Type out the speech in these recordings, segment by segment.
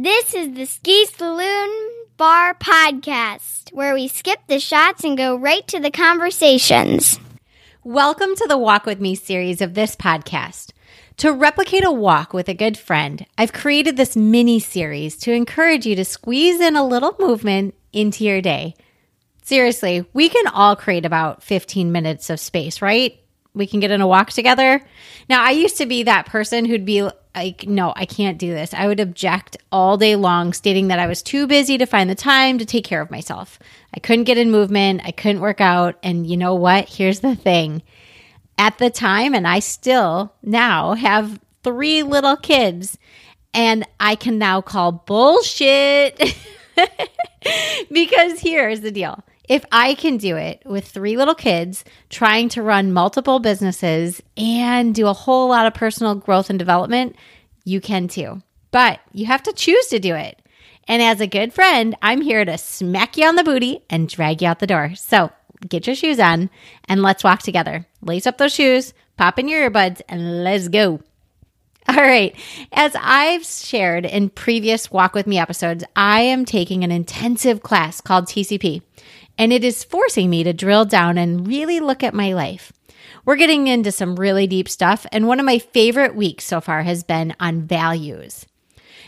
This is the Ski Saloon Bar Podcast, where we skip the shots and go right to the conversations. Welcome to the Walk With Me series of this podcast. To replicate a walk with a good friend, I've created this mini series to encourage you to squeeze in a little movement into your day. Seriously, we can all create about 15 minutes of space, right? We can get in a walk together. Now, I used to be that person who'd be like, no, I can't do this. I would object all day long, stating that I was too busy to find the time to take care of myself. I couldn't get in movement, I couldn't work out. And you know what? Here's the thing at the time, and I still now have three little kids, and I can now call bullshit because here's the deal. If I can do it with three little kids, trying to run multiple businesses and do a whole lot of personal growth and development, you can too. But you have to choose to do it. And as a good friend, I'm here to smack you on the booty and drag you out the door. So get your shoes on and let's walk together. Lace up those shoes, pop in your earbuds, and let's go. All right. As I've shared in previous Walk With Me episodes, I am taking an intensive class called TCP, and it is forcing me to drill down and really look at my life. We're getting into some really deep stuff, and one of my favorite weeks so far has been on values.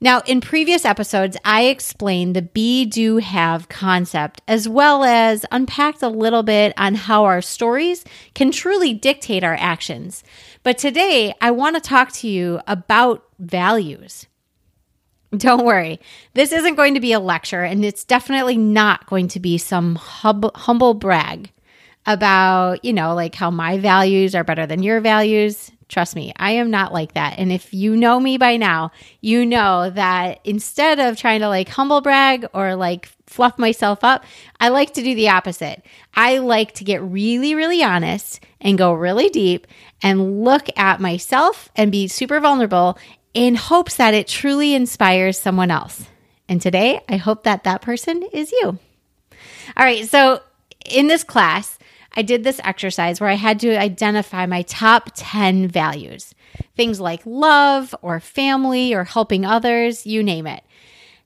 Now, in previous episodes, I explained the be, do, have concept, as well as unpacked a little bit on how our stories can truly dictate our actions. But today, I want to talk to you about values. Don't worry, this isn't going to be a lecture, and it's definitely not going to be some hub- humble brag about, you know, like how my values are better than your values. Trust me, I am not like that. And if you know me by now, you know that instead of trying to like humble brag or like fluff myself up, I like to do the opposite. I like to get really, really honest and go really deep and look at myself and be super vulnerable in hopes that it truly inspires someone else. And today, I hope that that person is you. All right, so in this class, I did this exercise where I had to identify my top 10 values things like love or family or helping others, you name it.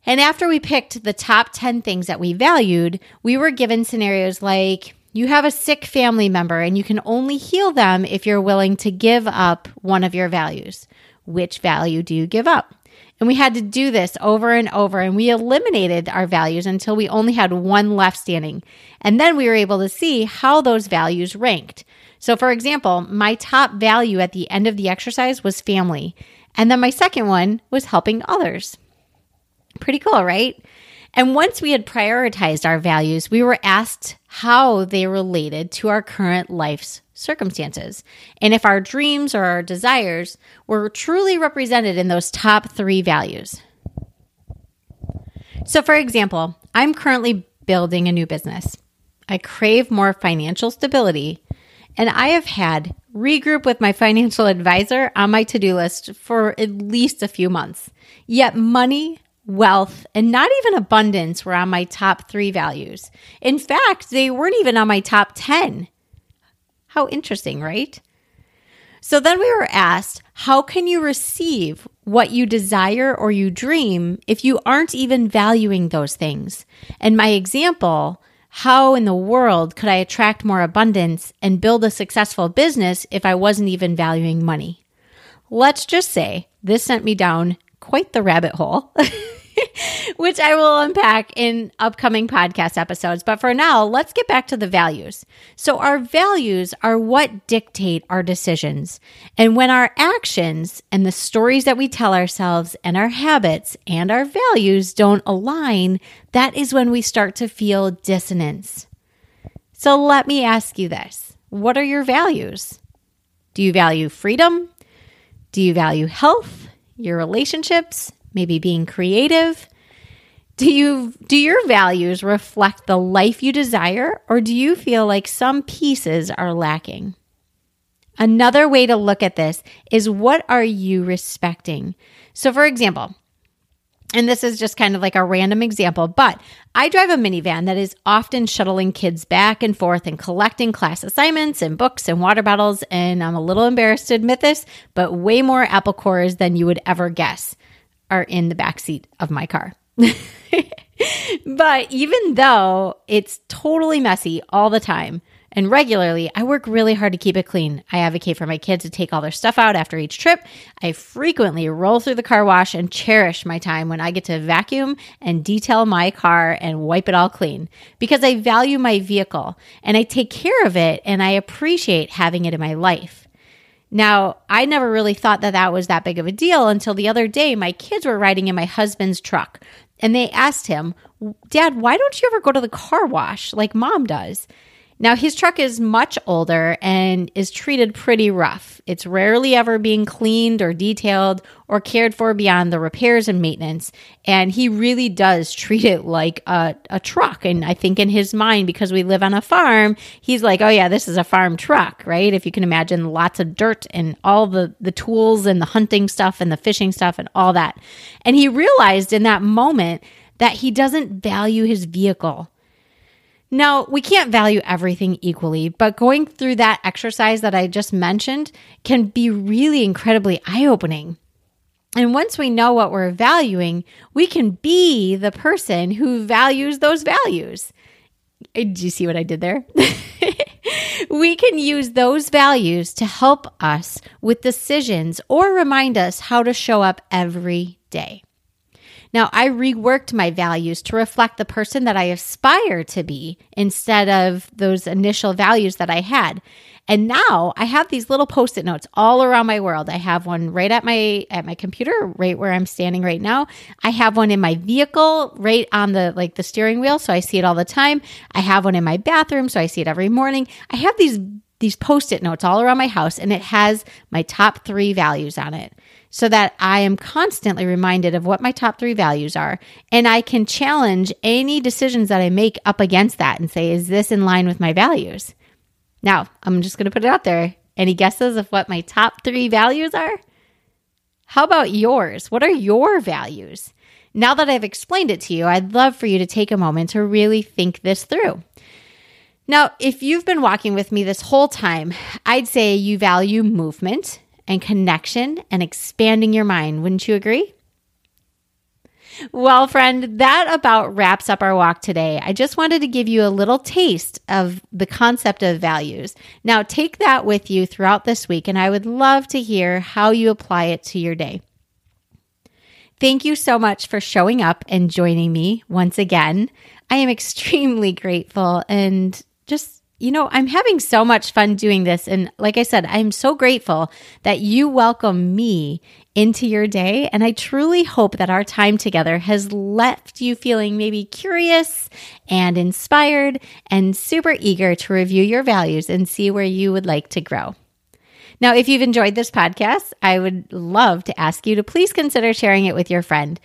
And after we picked the top 10 things that we valued, we were given scenarios like you have a sick family member and you can only heal them if you're willing to give up one of your values. Which value do you give up? And we had to do this over and over, and we eliminated our values until we only had one left standing. And then we were able to see how those values ranked. So, for example, my top value at the end of the exercise was family. And then my second one was helping others. Pretty cool, right? And once we had prioritized our values, we were asked how they related to our current life's circumstances, and if our dreams or our desires were truly represented in those top three values. So, for example, I'm currently building a new business. I crave more financial stability, and I have had regroup with my financial advisor on my to do list for at least a few months. Yet, money, wealth, and not even abundance were on my top three values. In fact, they weren't even on my top 10. How interesting, right? So then we were asked, how can you receive what you desire or you dream if you aren't even valuing those things? And my example, how in the world could I attract more abundance and build a successful business if I wasn't even valuing money? Let's just say this sent me down quite the rabbit hole. which I will unpack in upcoming podcast episodes. But for now, let's get back to the values. So, our values are what dictate our decisions. And when our actions and the stories that we tell ourselves and our habits and our values don't align, that is when we start to feel dissonance. So, let me ask you this What are your values? Do you value freedom? Do you value health, your relationships, maybe being creative? Do you do your values reflect the life you desire or do you feel like some pieces are lacking? Another way to look at this is what are you respecting? So for example, and this is just kind of like a random example, but I drive a minivan that is often shuttling kids back and forth and collecting class assignments and books and water bottles. And I'm a little embarrassed to admit this, but way more apple cores than you would ever guess. Are in the back seat of my car. but even though it's totally messy all the time, and regularly, I work really hard to keep it clean. I advocate for my kids to take all their stuff out after each trip. I frequently roll through the car wash and cherish my time when I get to vacuum and detail my car and wipe it all clean because I value my vehicle and I take care of it and I appreciate having it in my life. Now, I never really thought that that was that big of a deal until the other day my kids were riding in my husband's truck and they asked him, Dad, why don't you ever go to the car wash like mom does? Now, his truck is much older and is treated pretty rough. It's rarely ever being cleaned or detailed or cared for beyond the repairs and maintenance. And he really does treat it like a, a truck. And I think in his mind, because we live on a farm, he's like, oh, yeah, this is a farm truck, right? If you can imagine lots of dirt and all the, the tools and the hunting stuff and the fishing stuff and all that. And he realized in that moment that he doesn't value his vehicle now, we can't value everything equally, but going through that exercise that I just mentioned can be really incredibly eye opening. And once we know what we're valuing, we can be the person who values those values. Uh, do you see what I did there? we can use those values to help us with decisions or remind us how to show up every day. Now, I reworked my values to reflect the person that I aspire to be instead of those initial values that I had. And now I have these little post-it notes all around my world. I have one right at my at my computer, right where I'm standing right now. I have one in my vehicle, right on the like the steering wheel, so I see it all the time. I have one in my bathroom, so I see it every morning. I have these these post-it notes all around my house and it has my top 3 values on it so that I am constantly reminded of what my top three values are. And I can challenge any decisions that I make up against that and say, is this in line with my values? Now, I'm just going to put it out there. Any guesses of what my top three values are? How about yours? What are your values? Now that I've explained it to you, I'd love for you to take a moment to really think this through. Now, if you've been walking with me this whole time, I'd say you value movement, and connection and expanding your mind. Wouldn't you agree? Well, friend, that about wraps up our walk today. I just wanted to give you a little taste of the concept of values. Now, take that with you throughout this week, and I would love to hear how you apply it to your day. Thank you so much for showing up and joining me once again. I am extremely grateful and just you know, I'm having so much fun doing this. And like I said, I'm so grateful that you welcome me into your day. And I truly hope that our time together has left you feeling maybe curious and inspired and super eager to review your values and see where you would like to grow. Now, if you've enjoyed this podcast, I would love to ask you to please consider sharing it with your friend.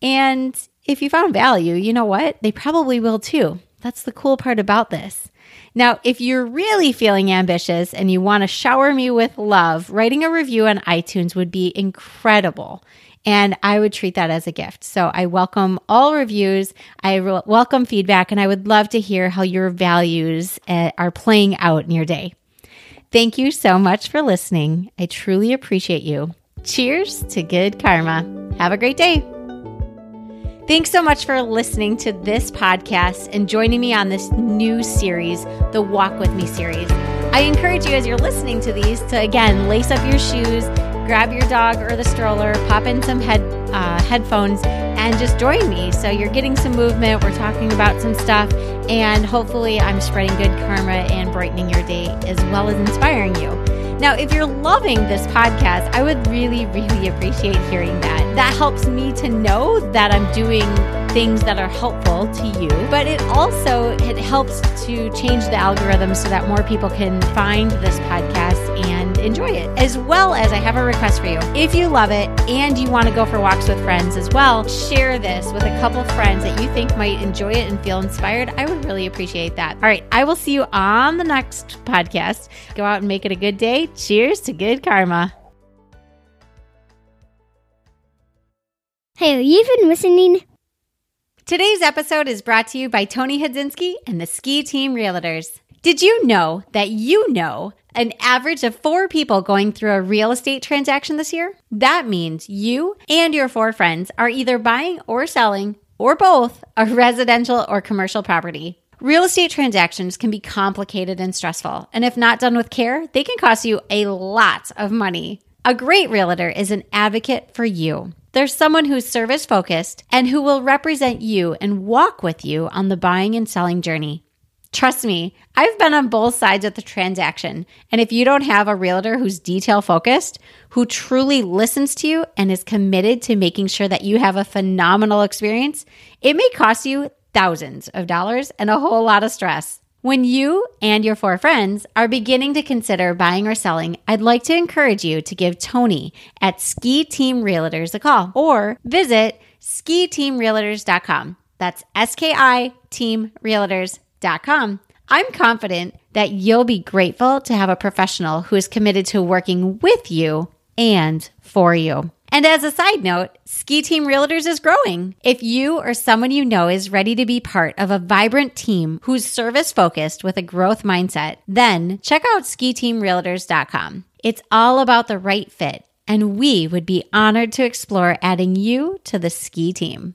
And if you found value, you know what? They probably will too. That's the cool part about this. Now, if you're really feeling ambitious and you want to shower me with love, writing a review on iTunes would be incredible. And I would treat that as a gift. So I welcome all reviews. I re- welcome feedback, and I would love to hear how your values uh, are playing out in your day. Thank you so much for listening. I truly appreciate you. Cheers to good karma. Have a great day. Thanks so much for listening to this podcast and joining me on this new series, the Walk With Me series. I encourage you as you're listening to these to again lace up your shoes, grab your dog or the stroller, pop in some head uh, headphones, and just join me. So you're getting some movement. We're talking about some stuff, and hopefully, I'm spreading good karma and brightening your day as well as inspiring you. Now, if you're loving this podcast, I would really, really appreciate hearing that. That helps me to know that I'm doing things that are helpful to you, but it also it helps to change the algorithm so that more people can find this podcast and enjoy it. As well as I have a request for you. If you love it and you want to go for walks with friends as well, share this with a couple friends that you think might enjoy it and feel inspired. I would really appreciate that. All right, I will see you on the next podcast. Go out and make it a good day. Cheers to good karma. Hey, have you been listening? Today's episode is brought to you by Tony Hadzinski and the Ski Team Realtors. Did you know that you know an average of four people going through a real estate transaction this year? That means you and your four friends are either buying or selling, or both, a residential or commercial property. Real estate transactions can be complicated and stressful, and if not done with care, they can cost you a lot of money. A great realtor is an advocate for you. There's someone who's service focused and who will represent you and walk with you on the buying and selling journey. Trust me, I've been on both sides of the transaction. And if you don't have a realtor who's detail focused, who truly listens to you and is committed to making sure that you have a phenomenal experience, it may cost you thousands of dollars and a whole lot of stress. When you and your four friends are beginning to consider buying or selling, I'd like to encourage you to give Tony at Ski Team Realtors a call or visit skiteamrealtors.com. That's S K I teamrealtors.com. I'm confident that you'll be grateful to have a professional who is committed to working with you and for you. And as a side note, Ski Team Realtors is growing. If you or someone you know is ready to be part of a vibrant team who's service focused with a growth mindset, then check out skiteamrealtors.com. It's all about the right fit, and we would be honored to explore adding you to the ski team.